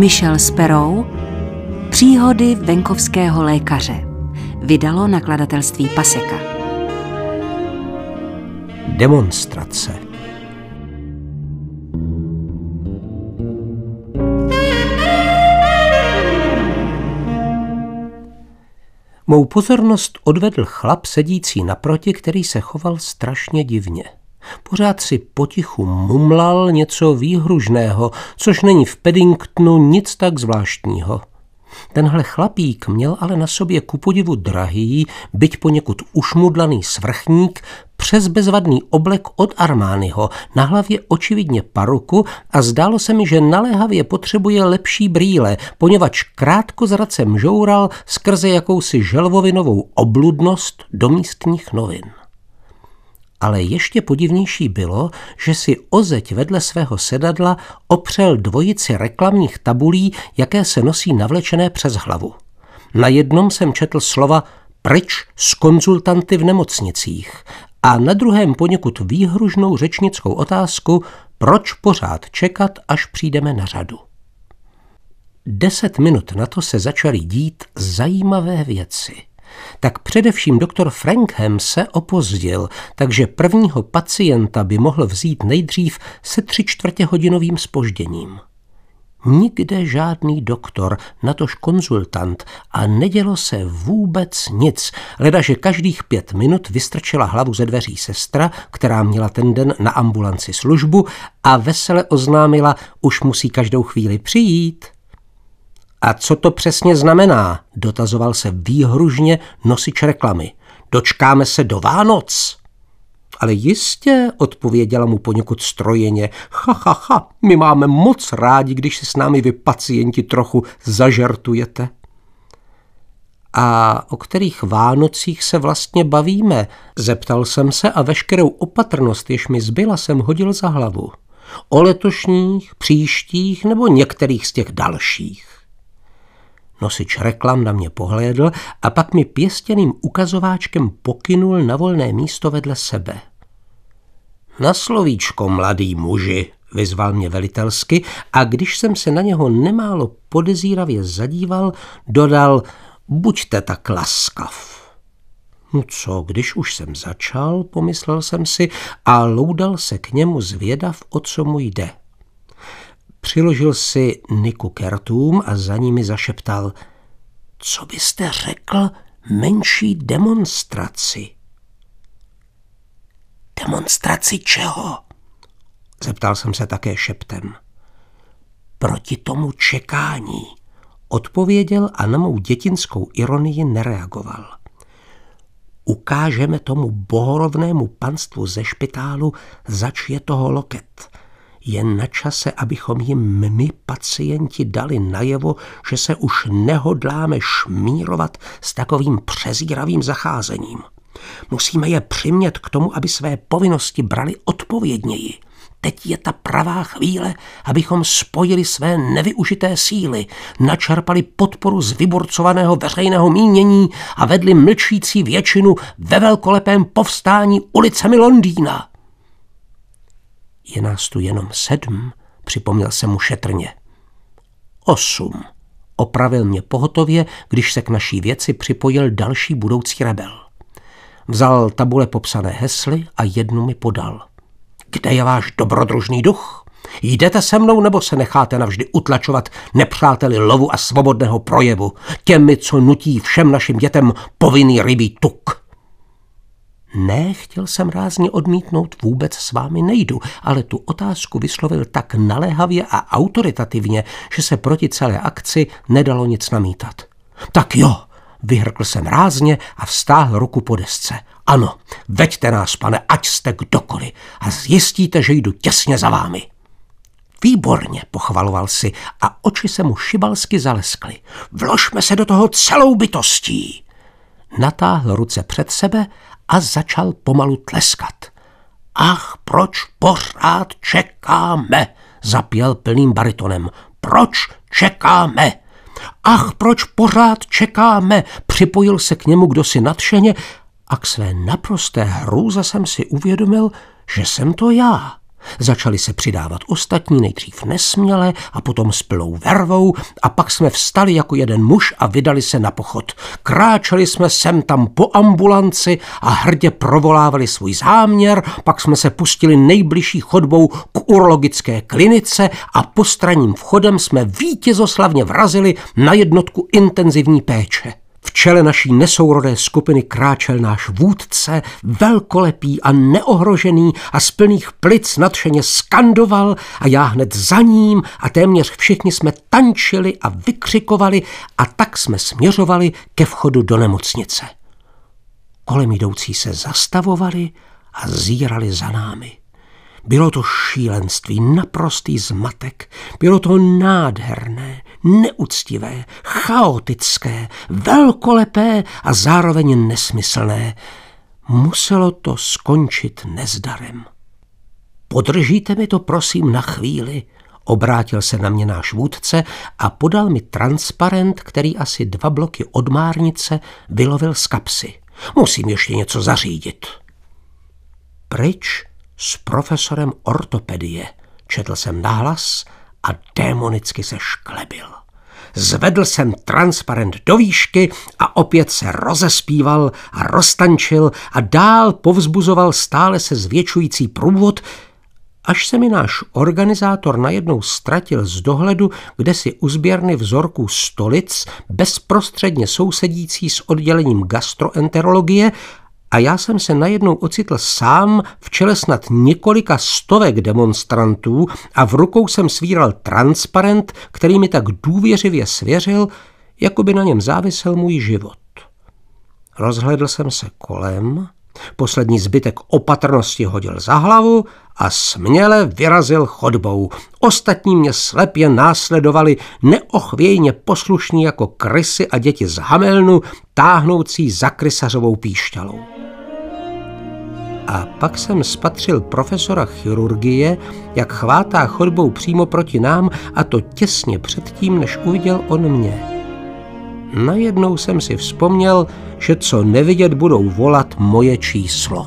Michel Sperou Příhody venkovského lékaře Vydalo nakladatelství Paseka Demonstrace Mou pozornost odvedl chlap sedící naproti, který se choval strašně divně. Pořád si potichu mumlal něco výhružného, což není v Paddingtonu nic tak zvláštního. Tenhle chlapík měl ale na sobě ku podivu drahý, byť poněkud ušmudlaný svrchník, přes bezvadný oblek od Armányho, na hlavě očividně paruku a zdálo se mi, že naléhavě potřebuje lepší brýle, poněvadž krátko zracem žoural skrze jakousi želvovinovou obludnost do místních novin ale ještě podivnější bylo, že si o zeď vedle svého sedadla opřel dvojici reklamních tabulí, jaké se nosí navlečené přes hlavu. Na jednom jsem četl slova pryč s konzultanty v nemocnicích a na druhém poněkud výhružnou řečnickou otázku, proč pořád čekat, až přijdeme na řadu. Deset minut na to se začaly dít zajímavé věci – tak především doktor Frankham se opozdil, takže prvního pacienta by mohl vzít nejdřív se tři čtvrtě hodinovým spožděním. Nikde žádný doktor, natož konzultant a nedělo se vůbec nic, ledaže každých pět minut vystrčila hlavu ze dveří sestra, která měla ten den na ambulanci službu a vesele oznámila, už musí každou chvíli přijít. A co to přesně znamená? Dotazoval se výhružně nosič reklamy. Dočkáme se do Vánoc. Ale jistě, odpověděla mu poněkud strojeně. Ha, ha, ha, my máme moc rádi, když se s námi vy pacienti trochu zažertujete. A o kterých Vánocích se vlastně bavíme? Zeptal jsem se a veškerou opatrnost, jež mi zbyla, jsem hodil za hlavu. O letošních, příštích nebo některých z těch dalších. Nosič reklam na mě pohlédl a pak mi pěstěným ukazováčkem pokynul na volné místo vedle sebe. Na slovíčko, mladý muži, vyzval mě velitelsky a když jsem se na něho nemálo podezíravě zadíval, dodal, buďte tak laskav. No co, když už jsem začal, pomyslel jsem si a loudal se k němu zvědav, o co mu jde. Přiložil si Niku kertům a za nimi zašeptal Co byste řekl menší demonstraci? Demonstraci čeho? Zeptal jsem se také šeptem. Proti tomu čekání, odpověděl a na mou dětinskou ironii nereagoval. Ukážeme tomu bohorovnému panstvu ze špitálu, zač je toho loket je na čase, abychom jim my pacienti dali najevo, že se už nehodláme šmírovat s takovým přezíravým zacházením. Musíme je přimět k tomu, aby své povinnosti brali odpovědněji. Teď je ta pravá chvíle, abychom spojili své nevyužité síly, načerpali podporu z vyborcovaného veřejného mínění a vedli mlčící většinu ve velkolepém povstání ulicemi Londýna. Je nás tu jenom sedm, připomněl jsem mu šetrně. Osm. Opravil mě pohotově, když se k naší věci připojil další budoucí rebel. Vzal tabule popsané hesly a jednu mi podal. Kde je váš dobrodružný duch? Jdete se mnou nebo se necháte navždy utlačovat nepřáteli lovu a svobodného projevu, těmi, co nutí všem našim dětem povinný rybí tuk? Ne, chtěl jsem rázně odmítnout, vůbec s vámi nejdu, ale tu otázku vyslovil tak naléhavě a autoritativně, že se proti celé akci nedalo nic namítat. Tak jo, vyhrkl jsem rázně a vstáhl ruku po desce. Ano, veďte nás, pane, ať jste kdokoliv a zjistíte, že jdu těsně za vámi. Výborně, pochvaloval si a oči se mu šibalsky zaleskly. Vložme se do toho celou bytostí. Natáhl ruce před sebe a začal pomalu tleskat. Ach, proč pořád čekáme, zapěl plným baritonem. Proč čekáme? Ach, proč pořád čekáme, připojil se k němu kdosi nadšeně a k své naprosté hrůze jsem si uvědomil, že jsem to já. Začali se přidávat ostatní, nejdřív nesměle a potom s plnou vervou a pak jsme vstali jako jeden muž a vydali se na pochod. Kráčeli jsme sem tam po ambulanci a hrdě provolávali svůj záměr, pak jsme se pustili nejbližší chodbou k urologické klinice a postranním vchodem jsme vítězoslavně vrazili na jednotku intenzivní péče. V čele naší nesourodé skupiny kráčel náš vůdce, velkolepý a neohrožený a z plných plic nadšeně skandoval a já hned za ním a téměř všichni jsme tančili a vykřikovali a tak jsme směřovali ke vchodu do nemocnice. Kolem jdoucí se zastavovali a zírali za námi. Bylo to šílenství, naprostý zmatek. Bylo to nádherné, neúctivé, chaotické, velkolepé a zároveň nesmyslné. Muselo to skončit nezdarem. Podržíte mi to prosím na chvíli, obrátil se na mě náš vůdce a podal mi transparent, který asi dva bloky od márnice vylovil z kapsy. Musím ještě něco zařídit. Pryč s profesorem ortopedie, četl jsem nahlas a démonicky se šklebil. Zvedl jsem transparent do výšky a opět se rozespíval a roztančil a dál povzbuzoval stále se zvětšující průvod, až se mi náš organizátor najednou ztratil z dohledu, kde si u sběrny vzorků stolic bezprostředně sousedící s oddělením gastroenterologie a já jsem se najednou ocitl sám v čele snad několika stovek demonstrantů a v rukou jsem svíral transparent, který mi tak důvěřivě svěřil, jako by na něm závisel můj život. Rozhledl jsem se kolem, poslední zbytek opatrnosti hodil za hlavu a směle vyrazil chodbou. Ostatní mě slepě následovali, neochvějně poslušní jako krysy a děti z Hamelnu, táhnoucí za krysařovou píšťalou a pak jsem spatřil profesora chirurgie, jak chvátá chodbou přímo proti nám a to těsně předtím, než uviděl on mě. Najednou jsem si vzpomněl, že co nevidět budou volat moje číslo.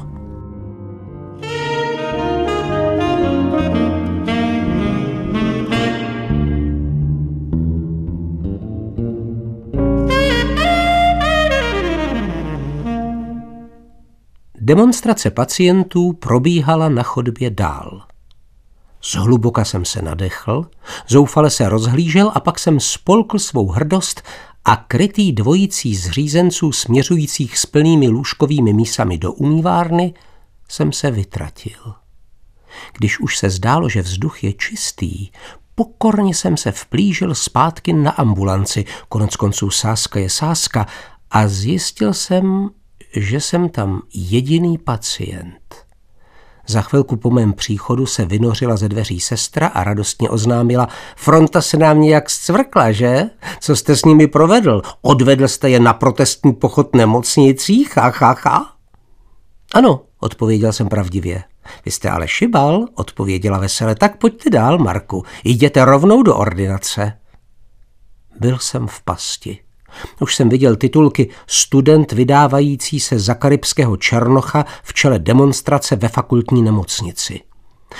Demonstrace pacientů probíhala na chodbě dál. Zhluboka jsem se nadechl, zoufale se rozhlížel a pak jsem spolkl svou hrdost a krytý dvojicí zřízenců směřujících s plnými lůžkovými mísami do umývárny jsem se vytratil. Když už se zdálo, že vzduch je čistý, pokorně jsem se vplížil zpátky na ambulanci, konec konců sáska je sáska, a zjistil jsem, že jsem tam jediný pacient. Za chvilku po mém příchodu se vynořila ze dveří sestra a radostně oznámila, fronta se nám nějak zcvrkla, že? Co jste s nimi provedl? Odvedl jste je na protestní pochod nemocnicí? Ha, ha, ha. Ano, odpověděl jsem pravdivě. Vy jste ale šibal, odpověděla vesele. Tak pojďte dál, Marku, jděte rovnou do ordinace. Byl jsem v pasti. Už jsem viděl titulky Student vydávající se za karibského Černocha v čele demonstrace ve fakultní nemocnici.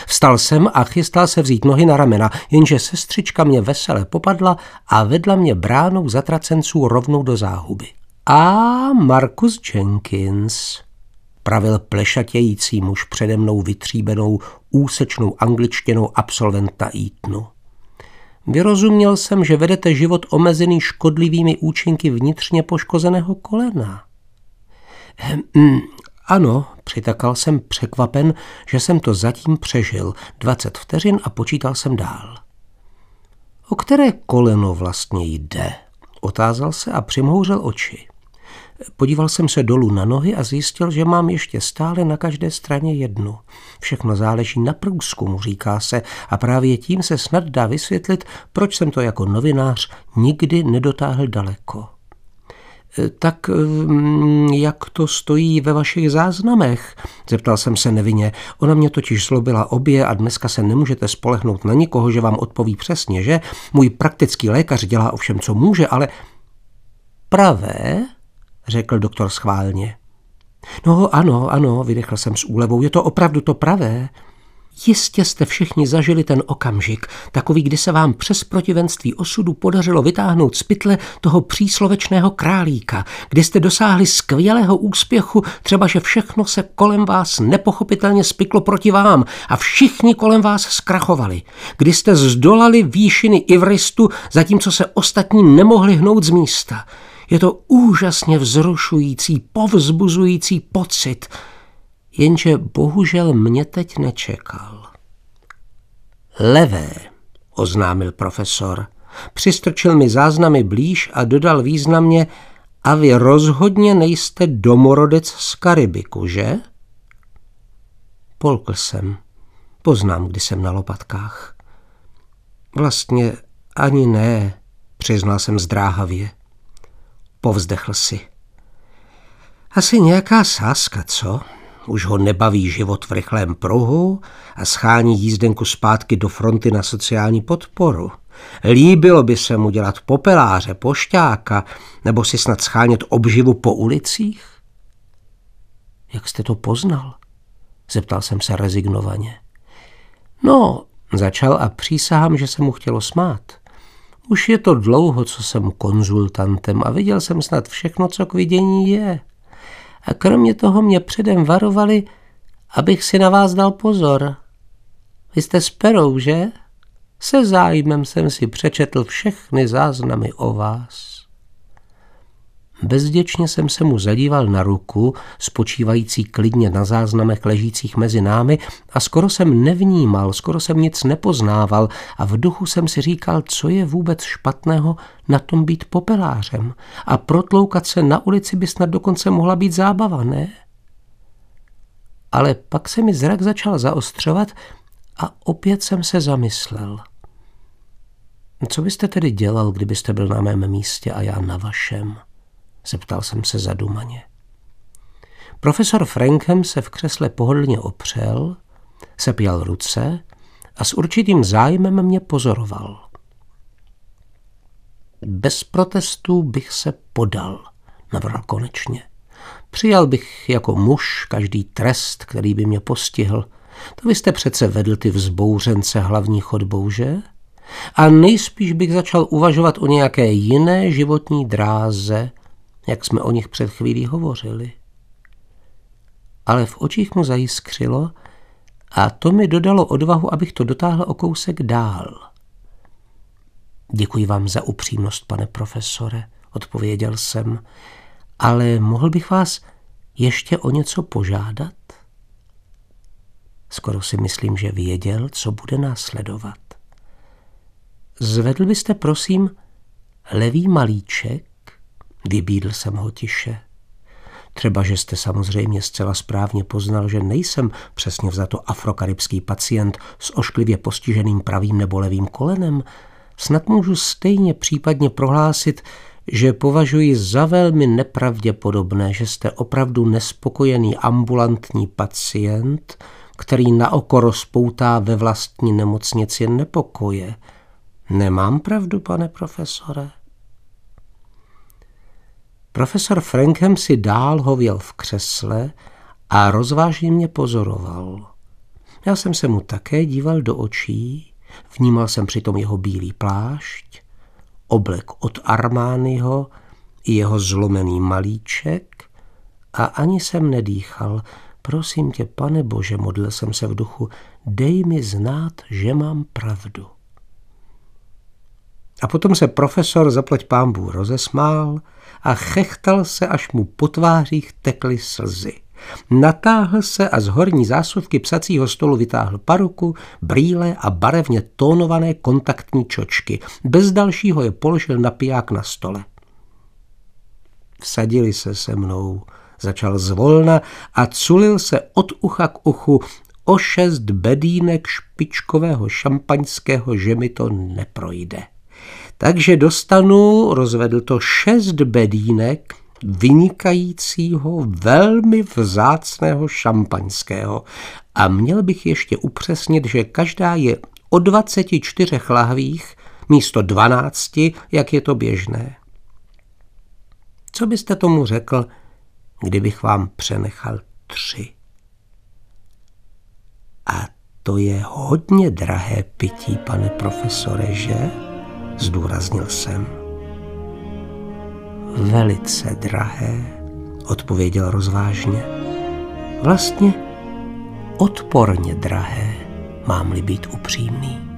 Vstal jsem a chystal se vzít nohy na ramena, jenže sestřička mě vesele popadla a vedla mě bránou zatracenců rovnou do záhuby. A Marcus Jenkins, pravil plešatějící muž přede mnou vytříbenou úsečnou angličtinou absolvent na Eatonu. Vyrozuměl jsem, že vedete život omezený škodlivými účinky vnitřně poškozeného kolena. Hm, ano, přitakal jsem překvapen, že jsem to zatím přežil. 20 vteřin a počítal jsem dál. O které koleno vlastně jde? Otázal se a přimhouřil oči. Podíval jsem se dolů na nohy a zjistil, že mám ještě stále na každé straně jednu. Všechno záleží na průzkumu, říká se, a právě tím se snad dá vysvětlit, proč jsem to jako novinář nikdy nedotáhl daleko. E, tak mm, jak to stojí ve vašich záznamech? Zeptal jsem se nevinně. Ona mě totiž zlobila obě a dneska se nemůžete spolehnout na nikoho, že vám odpoví přesně, že? Můj praktický lékař dělá ovšem, co může, ale... Pravé? Řekl doktor schválně. No ano, ano, vydechl jsem s úlevou, je to opravdu to pravé. Jistě jste všichni zažili ten okamžik, takový, kdy se vám přes protivenství osudu podařilo vytáhnout z pytle toho příslovečného králíka, kdy jste dosáhli skvělého úspěchu, třeba že všechno se kolem vás nepochopitelně spiklo proti vám a všichni kolem vás zkrachovali, kdy jste zdolali výšiny Ivristu, zatímco se ostatní nemohli hnout z místa. Je to úžasně vzrušující, povzbuzující pocit, jenže bohužel mě teď nečekal. Levé, oznámil profesor. Přistrčil mi záznamy blíž a dodal významně, a vy rozhodně nejste domorodec z Karibiku, že? Polkl jsem. Poznám, kdy jsem na lopatkách. Vlastně ani ne, přiznal jsem zdráhavě. Povzdechl si. Asi nějaká sázka, co? Už ho nebaví život v rychlém pruhu a schání jízdenku zpátky do fronty na sociální podporu. Líbilo by se mu dělat popeláře, pošťáka nebo si snad schánět obživu po ulicích? Jak jste to poznal? Zeptal jsem se rezignovaně. No, začal a přísahám, že se mu chtělo smát. Už je to dlouho, co jsem konzultantem a viděl jsem snad všechno, co k vidění je a kromě toho mě předem varovali, abych si na vás dal pozor. Vy jste s perou, že? Se zájmem jsem si přečetl všechny záznamy o vás. Bezděčně jsem se mu zadíval na ruku, spočívající klidně na záznamech ležících mezi námi a skoro jsem nevnímal, skoro jsem nic nepoznával a v duchu jsem si říkal, co je vůbec špatného na tom být popelářem a protloukat se na ulici by snad dokonce mohla být zábava, ne? Ale pak se mi zrak začal zaostřovat a opět jsem se zamyslel. Co byste tedy dělal, kdybyste byl na mém místě a já na vašem? Zeptal jsem se zadumaně. Profesor Frankem se v křesle pohodlně opřel, sepěl ruce a s určitým zájmem mě pozoroval. Bez protestů bych se podal, navrhl konečně. Přijal bych jako muž každý trest, který by mě postihl. To byste přece vedl ty vzbouřence hlavní chodbou, že? A nejspíš bych začal uvažovat o nějaké jiné životní dráze, jak jsme o nich před chvílí hovořili. Ale v očích mu zajiskřilo a to mi dodalo odvahu, abych to dotáhl o kousek dál. Děkuji vám za upřímnost, pane profesore, odpověděl jsem, ale mohl bych vás ještě o něco požádat? Skoro si myslím, že věděl, co bude následovat. Zvedl byste, prosím, levý malíček Vybídl jsem ho tiše. Třeba, že jste samozřejmě zcela správně poznal, že nejsem přesně vzato afrokaribský pacient s ošklivě postiženým pravým nebo levým kolenem, snad můžu stejně případně prohlásit, že považuji za velmi nepravděpodobné, že jste opravdu nespokojený ambulantní pacient, který na oko rozpoutá ve vlastní nemocnici nepokoje. Nemám pravdu, pane profesore? Profesor Frankem si dál hověl v křesle a rozvážně mě pozoroval. Já jsem se mu také díval do očí, vnímal jsem přitom jeho bílý plášť, oblek od Armányho i jeho zlomený malíček a ani jsem nedýchal. Prosím tě, pane Bože, modlil jsem se v duchu, dej mi znát, že mám pravdu. A potom se profesor zaplať pámbu rozesmál a chechtal se, až mu po tvářích tekly slzy. Natáhl se a z horní zásuvky psacího stolu vytáhl paruku, brýle a barevně tónované kontaktní čočky. Bez dalšího je položil na piják na stole. Vsadili se se mnou, začal zvolna a culil se od ucha k uchu o šest bedínek špičkového šampaňského, že mi to neprojde. Takže dostanu, rozvedl to šest bedínek vynikajícího, velmi vzácného šampaňského. A měl bych ještě upřesnit, že každá je o 24 lahvích místo 12, jak je to běžné. Co byste tomu řekl, kdybych vám přenechal tři? A To je hodně drahé pití, pane profesore, že? Zdůraznil jsem. Velice drahé, odpověděl rozvážně. Vlastně odporně drahé, mám-li být upřímný.